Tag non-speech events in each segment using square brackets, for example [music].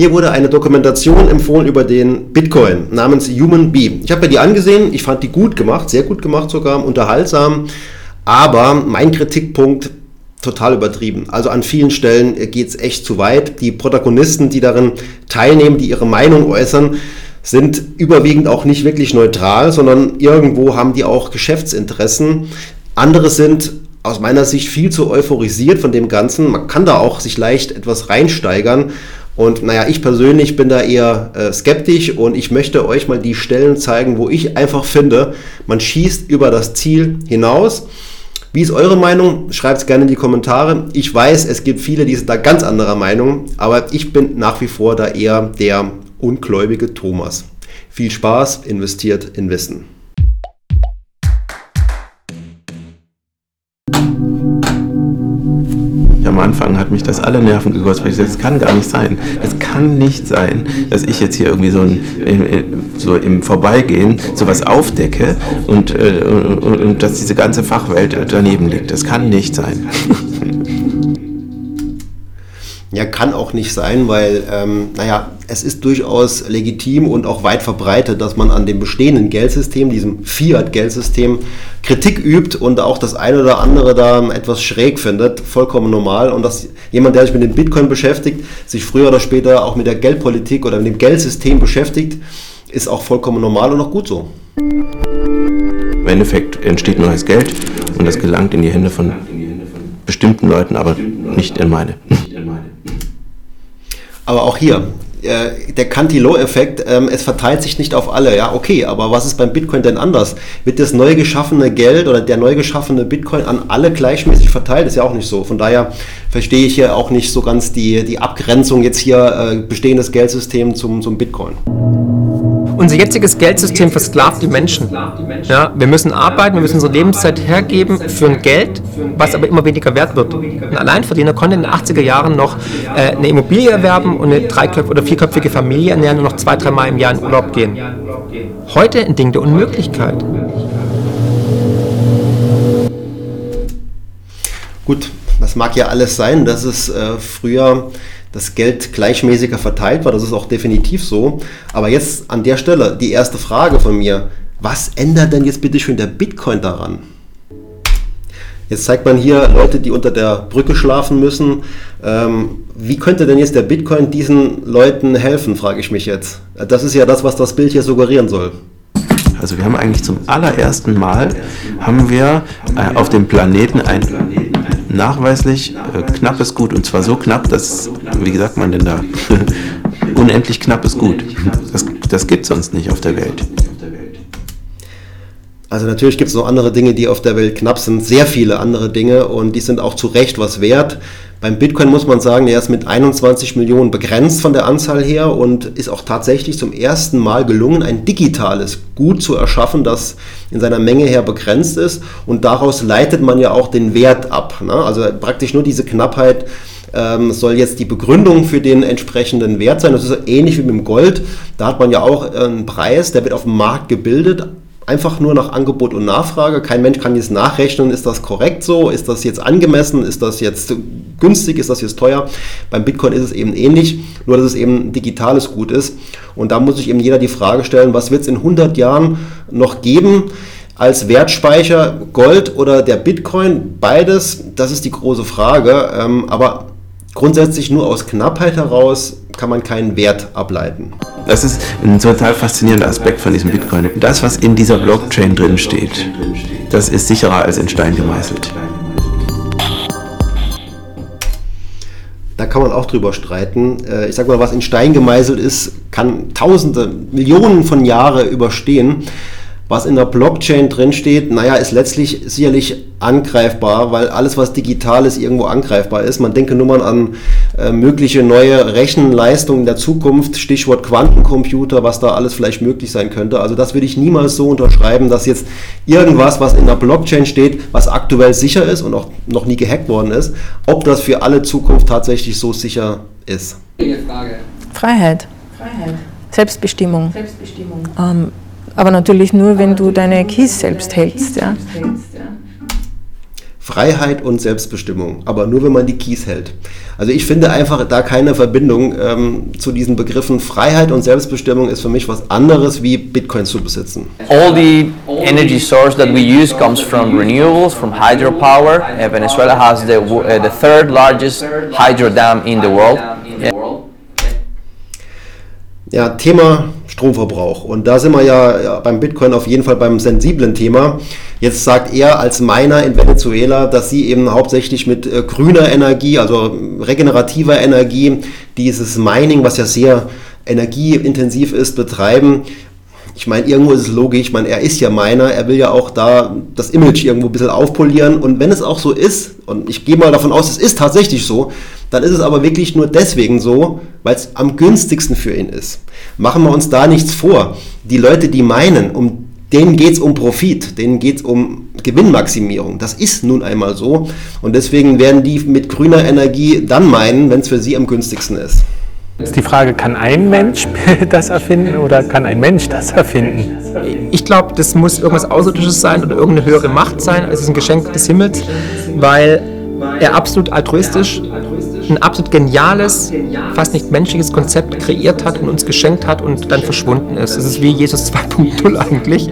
Mir wurde eine Dokumentation empfohlen über den Bitcoin namens Human Bee. Ich habe mir die angesehen, ich fand die gut gemacht, sehr gut gemacht sogar, unterhaltsam. Aber mein Kritikpunkt total übertrieben. Also an vielen Stellen geht es echt zu weit. Die Protagonisten, die darin teilnehmen, die ihre Meinung äußern, sind überwiegend auch nicht wirklich neutral, sondern irgendwo haben die auch Geschäftsinteressen. Andere sind aus meiner Sicht viel zu euphorisiert von dem Ganzen. Man kann da auch sich leicht etwas reinsteigern. Und naja, ich persönlich bin da eher äh, skeptisch und ich möchte euch mal die Stellen zeigen, wo ich einfach finde, man schießt über das Ziel hinaus. Wie ist eure Meinung? Schreibt es gerne in die Kommentare. Ich weiß, es gibt viele, die sind da ganz anderer Meinung, aber ich bin nach wie vor da eher der ungläubige Thomas. Viel Spaß, investiert in Wissen. Anfang hat mich das alle Nerven gekostet, weil ich gesagt, das kann gar nicht sein. Es kann nicht sein, dass ich jetzt hier irgendwie so, ein, so im Vorbeigehen sowas aufdecke und, äh, und, und dass diese ganze Fachwelt daneben liegt. Das kann nicht sein. Ja, kann auch nicht sein, weil, ähm, naja, es ist durchaus legitim und auch weit verbreitet, dass man an dem bestehenden Geldsystem, diesem Fiat-Geldsystem, Kritik übt und auch das eine oder andere da etwas schräg findet. Vollkommen normal. Und dass jemand, der sich mit dem Bitcoin beschäftigt, sich früher oder später auch mit der Geldpolitik oder mit dem Geldsystem beschäftigt, ist auch vollkommen normal und auch gut so. Im Endeffekt entsteht neues Geld und das gelangt in die Hände von bestimmten Leuten, aber nicht in meine. Aber auch hier, äh, der Cantillon-Effekt, ähm, es verteilt sich nicht auf alle. Ja, okay, aber was ist beim Bitcoin denn anders? Wird das neu geschaffene Geld oder der neu geschaffene Bitcoin an alle gleichmäßig verteilt? Ist ja auch nicht so. Von daher verstehe ich hier auch nicht so ganz die, die Abgrenzung jetzt hier äh, bestehendes Geldsystem zum, zum Bitcoin. Unser jetziges Geldsystem versklavt die Menschen. Ja, wir müssen arbeiten, wir müssen unsere Lebenszeit hergeben für ein Geld, was aber immer weniger wert wird. Ein Alleinverdiener konnte in den 80er Jahren noch äh, eine Immobilie erwerben und eine dreiköpfige oder vierköpfige Familie ernähren und noch zwei, dreimal im Jahr in Urlaub gehen. Heute ein Ding der Unmöglichkeit. Gut, das mag ja alles sein, dass es äh, früher das Geld gleichmäßiger verteilt war. Das ist auch definitiv so. Aber jetzt an der Stelle die erste Frage von mir. Was ändert denn jetzt bitte schön der Bitcoin daran? Jetzt zeigt man hier Leute, die unter der Brücke schlafen müssen. Ähm, wie könnte denn jetzt der Bitcoin diesen Leuten helfen, frage ich mich jetzt. Das ist ja das, was das Bild hier suggerieren soll. Also wir haben eigentlich zum allerersten Mal haben wir äh, auf dem Planeten ein nachweislich äh, knappes Gut. Und zwar so knapp, dass, wie sagt man denn da, [laughs] unendlich knappes Gut. Das, das gibt es sonst nicht auf der Welt. Also natürlich gibt es noch andere Dinge, die auf der Welt knapp sind, sehr viele andere Dinge und die sind auch zu Recht was wert. Beim Bitcoin muss man sagen, er ist mit 21 Millionen begrenzt von der Anzahl her und ist auch tatsächlich zum ersten Mal gelungen, ein digitales Gut zu erschaffen, das in seiner Menge her begrenzt ist. Und daraus leitet man ja auch den Wert ab. Ne? Also praktisch nur diese Knappheit ähm, soll jetzt die Begründung für den entsprechenden Wert sein. Das ist ähnlich wie mit dem Gold. Da hat man ja auch einen Preis, der wird auf dem Markt gebildet, einfach nur nach Angebot und Nachfrage. Kein Mensch kann jetzt nachrechnen, ist das korrekt so, ist das jetzt angemessen, ist das jetzt günstig, ist das jetzt teuer. Beim Bitcoin ist es eben ähnlich, nur dass es eben digitales Gut ist. Und da muss sich eben jeder die Frage stellen, was wird es in 100 Jahren noch geben? als Wertspeicher Gold oder der Bitcoin, beides, das ist die große Frage. Ähm, aber grundsätzlich nur aus Knappheit heraus kann man keinen Wert ableiten. Das ist ein total faszinierender Aspekt von diesem Bitcoin. Das, was in dieser Blockchain drin steht, das ist sicherer als in Stein gemeißelt. Da kann man auch drüber streiten. Äh, ich sag mal, was in Stein gemeißelt ist, kann Tausende, Millionen von Jahren überstehen was in der Blockchain drinsteht, naja, ist letztlich sicherlich angreifbar, weil alles, was digital ist, irgendwo angreifbar ist. Man denke nur mal an äh, mögliche neue Rechenleistungen der Zukunft, Stichwort Quantencomputer, was da alles vielleicht möglich sein könnte. Also das würde ich niemals so unterschreiben, dass jetzt irgendwas, was in der Blockchain steht, was aktuell sicher ist und auch noch nie gehackt worden ist, ob das für alle Zukunft tatsächlich so sicher ist. Freiheit. Freiheit. Selbstbestimmung. Selbstbestimmung. Ähm, aber natürlich nur, wenn du deine Keys selbst hältst. Ja. Freiheit und Selbstbestimmung, aber nur wenn man die Keys hält. Also ich finde einfach da keine Verbindung ähm, zu diesen Begriffen. Freiheit und Selbstbestimmung ist für mich was anderes wie Bitcoin zu besitzen. All the energy source that we use comes from renewables, from hydropower. Uh, Venezuela has the, uh, the third largest hydro dam in the world. Ja, Thema Stromverbrauch. Und da sind wir ja, beim Bitcoin auf jeden Fall beim sensiblen Thema. Jetzt sagt er als Miner in Venezuela, dass sie eben hauptsächlich mit äh, grüner Energie, also regenerativer Energie, dieses Mining, was ja sehr energieintensiv ist, betreiben. Ich meine, irgendwo ist es logisch, ich meine, er ist ja Miner, er will ja auch da das Image irgendwo ein bisschen aufpolieren. Und wenn es auch so ist, und ich gehe mal davon aus, es ist tatsächlich so, dann ist es aber wirklich nur deswegen so, weil es am günstigsten für ihn ist. Machen wir uns da nichts vor. Die Leute, die meinen, um denen geht es um Profit, denen geht es um Gewinnmaximierung. Das ist nun einmal so. Und deswegen werden die mit grüner Energie dann meinen, wenn es für sie am günstigsten ist. Ist die Frage, kann ein Mensch [laughs] das erfinden oder kann ein Mensch das erfinden? Ich glaube, das muss irgendwas Außerirdisches sein oder irgendeine höhere Macht sein. Es ist ein Geschenk des Himmels, weil er absolut altruistisch ein absolut geniales, fast nicht menschliches Konzept kreiert hat und uns geschenkt hat und dann verschwunden ist. Es ist wie Jesus 2.0 eigentlich.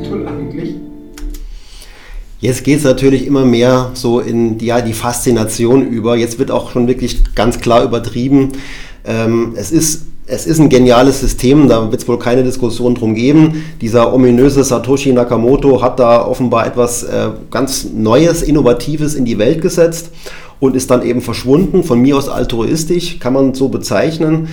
Jetzt geht es natürlich immer mehr so in ja, die Faszination über. Jetzt wird auch schon wirklich ganz klar übertrieben. Ähm, es ist es ist ein geniales System, da wird es wohl keine Diskussion drum geben. Dieser ominöse Satoshi Nakamoto hat da offenbar etwas äh, ganz Neues, Innovatives in die Welt gesetzt und ist dann eben verschwunden. Von mir aus altruistisch, kann man so bezeichnen.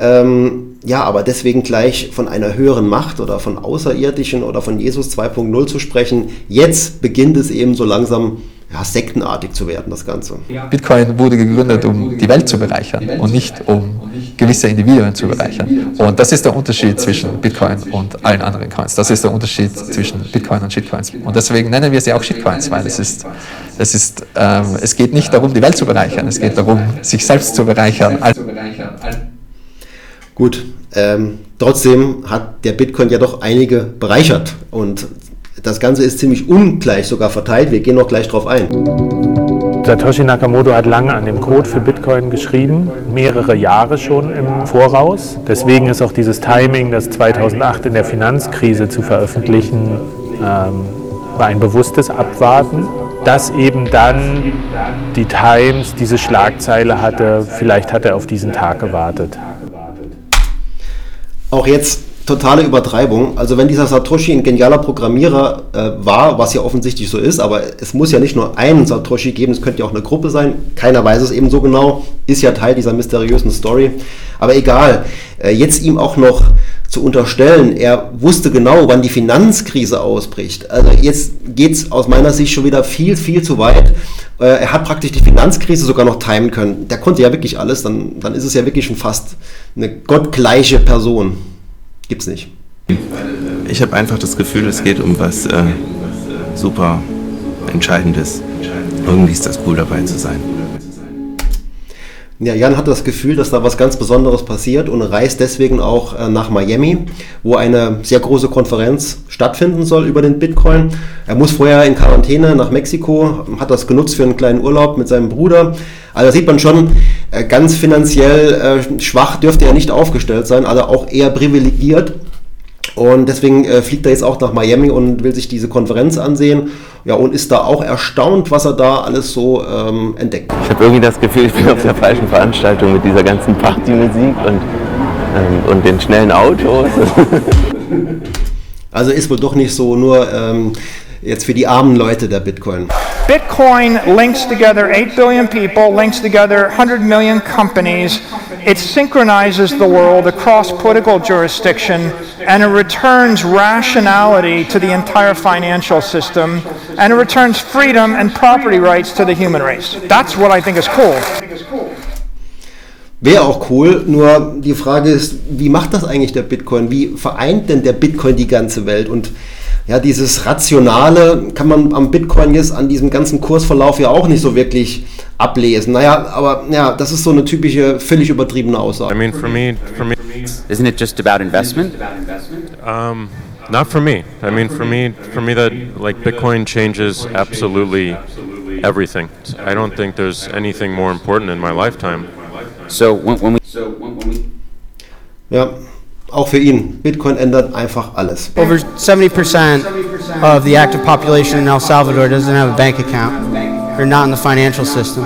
Ähm, ja, aber deswegen gleich von einer höheren Macht oder von Außerirdischen oder von Jesus 2.0 zu sprechen, jetzt beginnt es eben so langsam ja, sektenartig zu werden, das Ganze. Bitcoin wurde gegründet, um die Welt zu bereichern und nicht um gewisse Individuen zu bereichern. Und das ist der Unterschied zwischen Bitcoin und allen anderen Coins. Das ist der Unterschied zwischen Bitcoin und Shitcoins. Und deswegen nennen wir sie auch Shitcoins, weil es ist, es ist, ähm, es geht nicht darum, die Welt zu bereichern, es geht darum, sich selbst zu bereichern. Gut, ähm, trotzdem hat der Bitcoin ja doch einige bereichert und das Ganze ist ziemlich ungleich sogar verteilt. Wir gehen noch gleich drauf ein. Satoshi Nakamoto hat lange an dem Code für Bitcoin geschrieben, mehrere Jahre schon im Voraus. Deswegen ist auch dieses Timing, das 2008 in der Finanzkrise zu veröffentlichen, ähm, war ein bewusstes Abwarten. Dass eben dann die Times diese Schlagzeile hatte, vielleicht hat er auf diesen Tag gewartet. Auch jetzt totale Übertreibung. Also wenn dieser Satoshi ein genialer Programmierer äh, war, was ja offensichtlich so ist, aber es muss ja nicht nur einen Satoshi geben, es könnte ja auch eine Gruppe sein, keiner weiß es eben so genau, ist ja Teil dieser mysteriösen Story. Aber egal, äh, jetzt ihm auch noch zu unterstellen, er wusste genau, wann die Finanzkrise ausbricht. Also jetzt geht es aus meiner Sicht schon wieder viel, viel zu weit. Äh, er hat praktisch die Finanzkrise sogar noch timen können. Der konnte ja wirklich alles, dann, dann ist es ja wirklich schon fast eine gottgleiche Person. Gibt's nicht. Ich habe einfach das Gefühl, es geht um was äh, super Entscheidendes. Irgendwie ist das cool dabei zu sein. Ja, Jan hat das Gefühl, dass da was ganz Besonderes passiert und reist deswegen auch äh, nach Miami, wo eine sehr große Konferenz stattfinden soll über den Bitcoin. Er muss vorher in Quarantäne nach Mexiko, hat das genutzt für einen kleinen Urlaub mit seinem Bruder. Also sieht man schon, äh, ganz finanziell äh, schwach dürfte er nicht aufgestellt sein, also auch eher privilegiert. Und deswegen äh, fliegt er jetzt auch nach Miami und will sich diese Konferenz ansehen. Ja, und ist da auch erstaunt, was er da alles so ähm, entdeckt. Ich habe irgendwie das Gefühl, ich bin auf der falschen Veranstaltung mit dieser ganzen Partymusik und, ähm, und den schnellen Autos. [laughs] also ist wohl doch nicht so nur ähm, jetzt für die armen Leute der Bitcoin. Bitcoin links together 8 billion people, links together 100 million companies. It synchronizes the world across political jurisdiction and it returns rationality to the entire financial system and it returns freedom and property rights to the human race. That's what I think is cool. Wäre auch cool, nur die Frage ist, wie macht das eigentlich der Bitcoin? Wie vereint denn der Bitcoin die ganze Welt? Und ja, dieses Rationale kann man am Bitcoin jetzt an diesem ganzen Kursverlauf ja auch nicht so wirklich ablesen. Naja, aber ja, das ist so eine typische, völlig übertriebene Aussage. I mean, for me, for me, isn't it just about investment? Um, not for me. I mean, for me, for me, that like Bitcoin changes absolutely everything. I don't think there's anything more important in my lifetime. So when, when we, ja, auch für ihn. Bitcoin ändert einfach alles. Over 70% of the active population in El Salvador doesn't have a bank account. They're not in the financial system.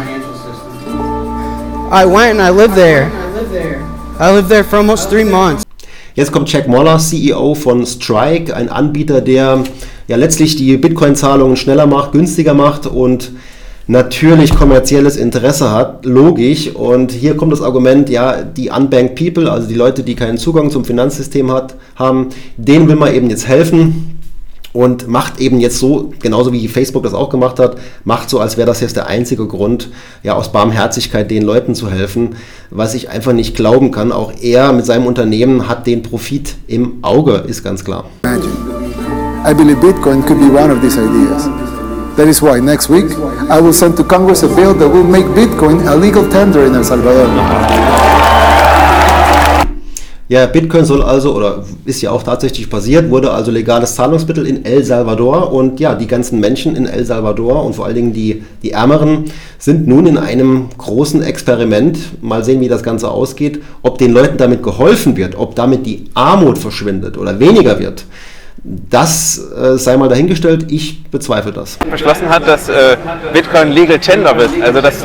I went and I lived there. I lived there for almost three months. Jetzt kommt Jack Moller, CEO von Strike, ein Anbieter, der ja letztlich die Bitcoin-Zahlungen schneller macht, günstiger macht und natürlich kommerzielles Interesse hat, logisch. Und hier kommt das Argument, ja, die unbanked people, also die Leute, die keinen Zugang zum Finanzsystem hat, haben, denen will man eben jetzt helfen und macht eben jetzt so, genauso wie Facebook das auch gemacht hat, macht so, als wäre das jetzt der einzige Grund, ja, aus Barmherzigkeit den Leuten zu helfen, was ich einfach nicht glauben kann. Auch er mit seinem Unternehmen hat den Profit im Auge, ist ganz klar. I believe Bitcoin could be one of these ideas. That is why next week I will send to Congress a bill that will make Bitcoin a legal tender in El Salvador. Ja, Bitcoin soll also, oder ist ja auch tatsächlich passiert, wurde also legales Zahlungsmittel in El Salvador und ja, die ganzen Menschen in El Salvador und vor allen Dingen die, die Ärmeren sind nun in einem großen Experiment. Mal sehen, wie das Ganze ausgeht, ob den Leuten damit geholfen wird, ob damit die Armut verschwindet oder weniger wird. Das äh, sei mal dahingestellt, ich bezweifle das. Beschlossen hat, dass äh, Bitcoin Legal Tender wird. Also das. [laughs]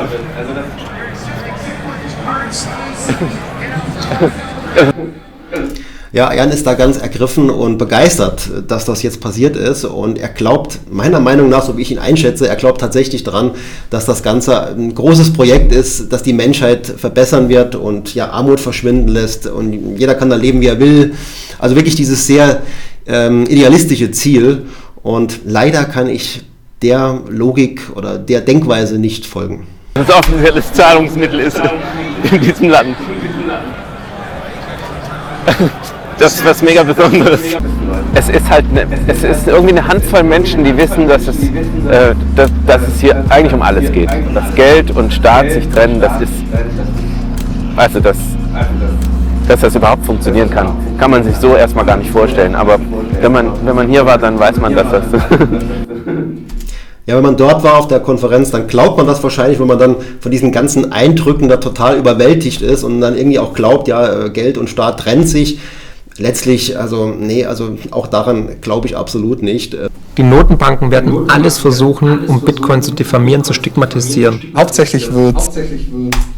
Ja, Jan ist da ganz ergriffen und begeistert, dass das jetzt passiert ist. Und er glaubt, meiner Meinung nach, so wie ich ihn einschätze, er glaubt tatsächlich daran, dass das Ganze ein großes Projekt ist, das die Menschheit verbessern wird und ja, Armut verschwinden lässt. Und jeder kann da leben, wie er will. Also wirklich dieses sehr ähm, idealistische Ziel. Und leider kann ich der Logik oder der Denkweise nicht folgen. Das offizielles Zahlungsmittel ist in diesem Land. Das ist was mega Besonderes. Es ist halt, eine, es ist irgendwie eine Handvoll Menschen, die wissen, dass es, äh, dass, dass es hier eigentlich um alles geht. Dass Geld und Staat sich trennen, das ist, also das, dass das überhaupt funktionieren kann, kann man sich so erstmal gar nicht vorstellen. Aber wenn man, wenn man hier war, dann weiß man, dass das. [laughs] [laughs] Ja, wenn man dort war auf der Konferenz, dann glaubt man das wahrscheinlich, wenn man dann von diesen ganzen Eindrücken da total überwältigt ist und dann irgendwie auch glaubt, ja, äh, Geld und Staat trennt sich letztlich, also nee, also auch daran glaube ich absolut nicht. Die Notenbanken werden alles versuchen, um Bitcoin zu diffamieren, zu stigmatisieren. Hauptsächlich wird.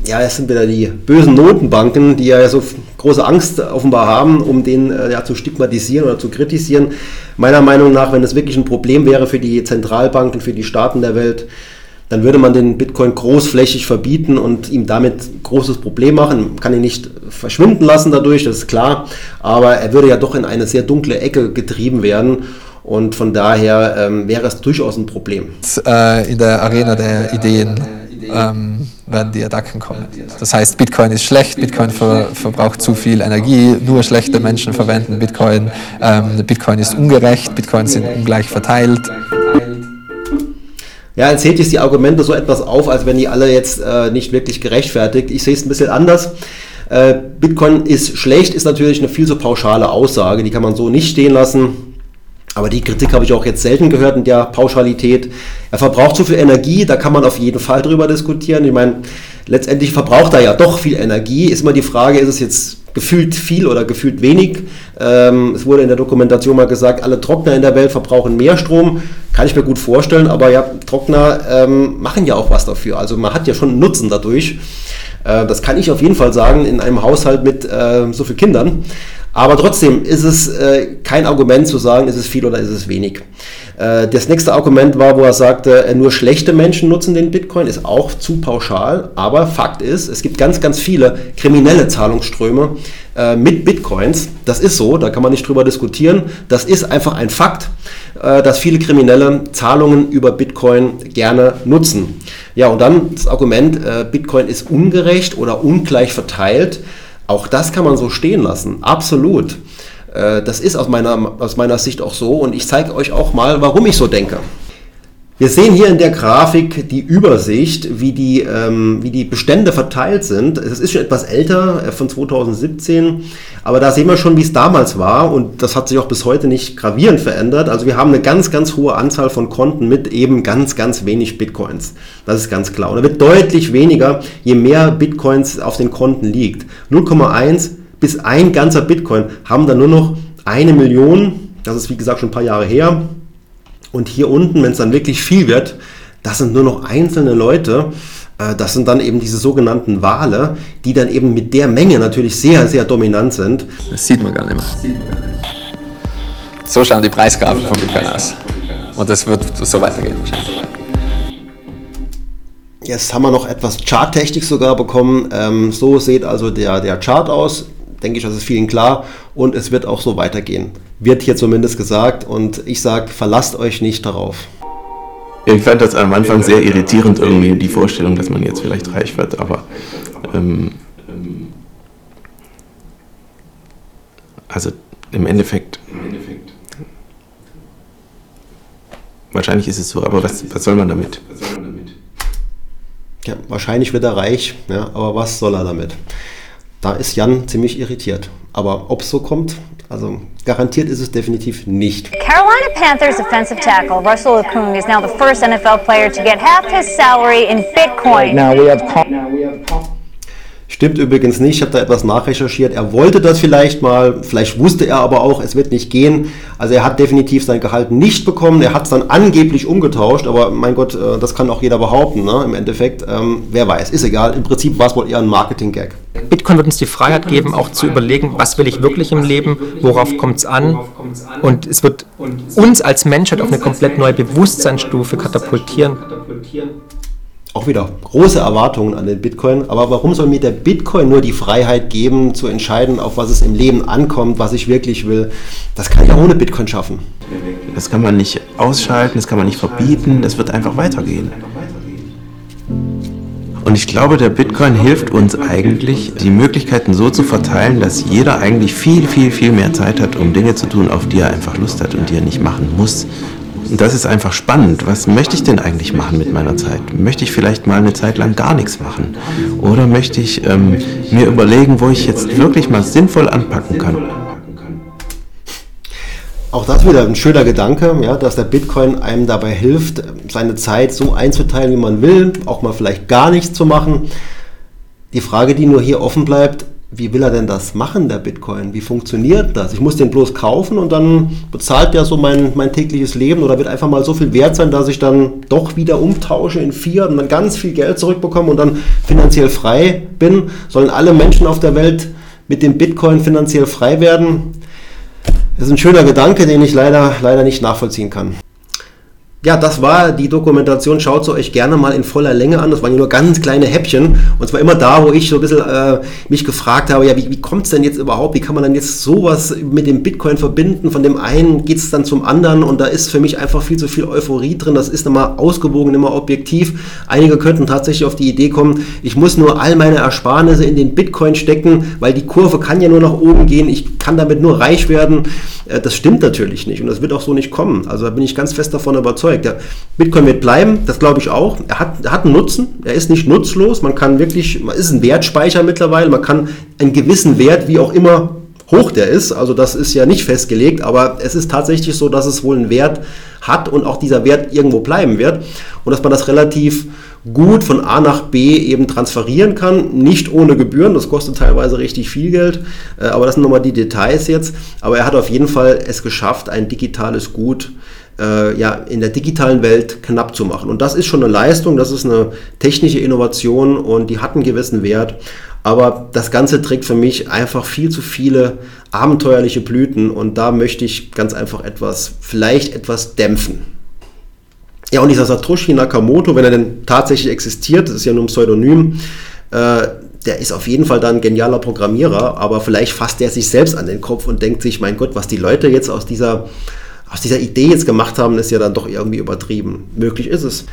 Ja, es sind wieder die bösen Notenbanken, die ja so große Angst offenbar haben, um den äh, ja, zu stigmatisieren oder zu kritisieren. Meiner Meinung nach, wenn es wirklich ein Problem wäre für die Zentralbanken, für die Staaten der Welt, dann würde man den Bitcoin großflächig verbieten und ihm damit großes Problem machen. Man kann ihn nicht verschwinden lassen dadurch, das ist klar, aber er würde ja doch in eine sehr dunkle Ecke getrieben werden. Und von daher ähm, wäre es durchaus ein Problem. Äh, in der Arena der Ideen ähm, werden die Attacken kommen. Das heißt, Bitcoin ist schlecht, Bitcoin ver verbraucht zu viel Energie, nur schlechte Menschen verwenden Bitcoin, ähm, Bitcoin ist ungerecht, Bitcoin sind ungleich verteilt. Ja, er zählt jetzt die Argumente so etwas auf, als wenn die alle jetzt äh, nicht wirklich gerechtfertigt. Ich sehe es ein bisschen anders. Äh, Bitcoin ist schlecht, ist natürlich eine viel zu pauschale Aussage, die kann man so nicht stehen lassen. Aber die Kritik habe ich auch jetzt selten gehört in der Pauschalität. Er verbraucht zu viel Energie, da kann man auf jeden Fall drüber diskutieren. Ich meine, letztendlich verbraucht er ja doch viel Energie. Ist immer die Frage, ist es jetzt gefühlt viel oder gefühlt wenig. Ähm, es wurde in der Dokumentation mal gesagt, alle Trockner in der Welt verbrauchen mehr Strom. Kann ich mir gut vorstellen, aber ja, Trockner ähm, machen ja auch was dafür. Also man hat ja schon Nutzen dadurch. Äh, das kann ich auf jeden Fall sagen in einem Haushalt mit äh, so vielen Kindern. Aber trotzdem ist es äh, kein Argument zu sagen, ist es viel oder ist es wenig. Äh, das nächste Argument war, wo er sagte, äh, nur schlechte Menschen nutzen den Bitcoin, ist auch zu pauschal. Aber Fakt ist, es gibt ganz, ganz viele kriminelle Zahlungsströme äh, mit Bitcoins. Das ist so, da kann man nicht drüber diskutieren. Das ist einfach ein Fakt, äh, dass viele Kriminelle Zahlungen über Bitcoin gerne nutzen. Ja, und dann das Argument, äh, Bitcoin ist ungerecht oder ungleich verteilt. Auch das kann man so stehen lassen, absolut. Äh, das ist aus meiner, aus meiner Sicht auch so und ich zeige euch auch mal, warum ich so denke. Wir sehen hier in der Grafik die Übersicht, wie die, ähm, wie die Bestände verteilt sind. Es ist schon etwas älter, äh, von 2017, aber da sehen wir schon, wie es damals war und das hat sich auch bis heute nicht gravierend verändert. Also wir haben eine ganz, ganz hohe Anzahl von Konten mit eben ganz, ganz wenig Bitcoins. Das ist ganz klar. Und da wird deutlich weniger, je mehr Bitcoins auf den Konten liegt. 0,1 bis ein ganzer Bitcoin haben dann nur noch eine Million. Das ist wie gesagt schon ein paar Jahre her und hier unten, wenn es dann wirklich viel wird, das sind nur noch einzelne Leute. Äh, das sind dann eben diese sogenannten Wale, die dann eben mit der Menge natürlich sehr, sehr dominant sind. Das sieht man gar nicht mehr. So schauen die Preisgrafen von Bitcoin aus. Und das wird so weitergehen wahrscheinlich. Jetzt haben wir noch etwas Charttechnik sogar bekommen. Ähm, so sieht also der, der Chart aus. Denke ich, das ist vielen klar. Und es wird auch so weitergehen wird hier zumindest gesagt und ich sage, verlasst euch nicht darauf. Ich fand das am Anfang sehr irritierend, irgendwie die Vorstellung, dass man jetzt vielleicht reich wird, aber ähm, also im Endeffekt, wahrscheinlich ist es so, aber was, was soll man damit? Ja, wahrscheinlich wird er reich, ja, aber was soll er damit? Da ist Jan ziemlich irritiert. Aber ob es so kommt, also garantiert ist es definitiv nicht. Carolina Panthers offensive tackle Russell Okung is now the first NFL player to get half his salary in Bitcoin. Right now we have Stimmt übrigens nicht, ich habe da etwas nachrecherchiert. Er wollte das vielleicht mal, vielleicht wusste er aber auch, es wird nicht gehen. Also er hat definitiv sein Gehalt nicht bekommen. Er hat es dann angeblich umgetauscht, aber mein Gott, äh, das kann auch jeder behaupten. Ne? Im Endeffekt, ähm, wer weiß, ist egal. Im Prinzip war es wohl eher ein Marketing-Gag. Bitcoin wird uns die Freiheit geben, auch zu überlegen, was will ich wirklich im Leben, worauf kommt es an. Und es wird uns als Menschheit auf eine komplett neue Bewusstseinsstufe katapultieren auch wieder große Erwartungen an den Bitcoin. Aber warum soll mir der Bitcoin nur die Freiheit geben, zu entscheiden, auf was es im Leben ankommt, was ich wirklich will? Das kann ich auch ohne Bitcoin schaffen. Das kann man nicht ausschalten, das kann man nicht verbieten, das wird einfach weitergehen. Und ich glaube, der Bitcoin hilft uns eigentlich, die Möglichkeiten so zu verteilen, dass jeder eigentlich viel, viel, viel mehr Zeit hat, um Dinge zu tun, auf die er einfach Lust hat und die er nicht machen muss. Das ist einfach spannend. Was möchte ich denn eigentlich machen mit meiner Zeit? Möchte ich vielleicht mal eine Zeit lang gar nichts machen? Oder möchte ich ähm, mir überlegen, wo ich jetzt wirklich mal sinnvoll anpacken kann? Auch das wieder ein schöner Gedanke, ja, dass der Bitcoin einem dabei hilft, seine Zeit so einzuteilen, wie man will, auch mal vielleicht gar nichts zu machen. Die Frage, die nur hier offen bleibt, wie will er denn das machen, der Bitcoin? Wie funktioniert das? Ich muss den bloß kaufen und dann bezahlt der so mein, mein tägliches Leben oder wird einfach mal so viel wert sein, dass ich dann doch wieder umtausche in Fiat und dann ganz viel Geld zurückbekomme und dann finanziell frei bin? Sollen alle Menschen auf der Welt mit dem Bitcoin finanziell frei werden? Das ist ein schöner Gedanke, den ich leider, leider nicht nachvollziehen kann. Ja, das war die Dokumentation. Schaut sie euch gerne mal in voller Länge an. Das waren nur ganz kleine Häppchen. Und zwar immer da, wo ich so ein bisschen äh, mich gefragt habe, ja, wie, wie kommt es denn jetzt überhaupt? Wie kann man dann jetzt sowas mit dem Bitcoin verbinden? Von dem einen geht es dann zum anderen und da ist für mich einfach viel zu viel Euphorie drin. Das ist immer ausgewogen, immer objektiv. Einige könnten tatsächlich auf die Idee kommen, ich muss nur all meine Ersparnisse in den Bitcoin stecken, weil die Kurve kann ja nur nach oben gehen. Ich kann damit nur reich werden. Äh, das stimmt natürlich nicht und das wird auch so nicht kommen. Also da bin ich ganz fest davon überzeugt. Der Bitcoin wird bleiben, das glaube ich auch. Er hat, er hat einen Nutzen, er ist nicht nutzlos. Man kann wirklich, man ist ein Wertspeicher mittlerweile, man kann einen gewissen Wert, wie auch immer hoch der ist, also das ist ja nicht festgelegt, aber es ist tatsächlich so, dass es wohl einen Wert hat und auch dieser Wert irgendwo bleiben wird und dass man das relativ gut von A nach B eben transferieren kann, nicht ohne Gebühren, das kostet teilweise richtig viel Geld, äh, aber das sind nochmal die Details jetzt, aber er hat auf jeden Fall es geschafft, ein digitales Gut äh, ja, in der digitalen Welt knapp zu machen. Und das ist schon eine Leistung, das ist eine technische Innovation und die hat einen gewissen Wert. Aber das Ganze trägt für mich einfach viel zu viele abenteuerliche Blüten und da möchte ich ganz einfach etwas, vielleicht etwas dämpfen. Ja, und dieser Satoshi Nakamoto, wenn er denn tatsächlich existiert, das ist ja nur ein Pseudonym, äh, der ist auf jeden Fall dann ein genialer Programmierer, aber vielleicht fasst er sich selbst an den Kopf und denkt sich, mein Gott, was die Leute jetzt aus dieser, aus dieser Idee jetzt gemacht haben, ist ja dann doch irgendwie übertrieben. Möglich ist es.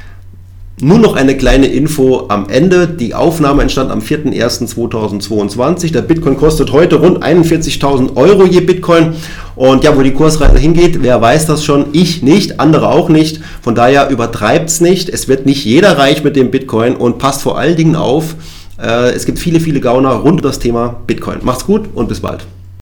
Nur noch eine kleine Info am Ende. Die Aufnahme entstand am 4.1.2022. Der Bitcoin kostet heute rund 41.000 Euro je Bitcoin. Und ja, wo die Kursreise hingeht, wer weiß das schon? Ich nicht, andere auch nicht. Von daher übertreibt es nicht. Es wird nicht jeder reich mit dem Bitcoin und passt vor allen Dingen auf. Äh, es gibt viele, viele Gauner rund um das Thema Bitcoin. Macht's gut und bis bald.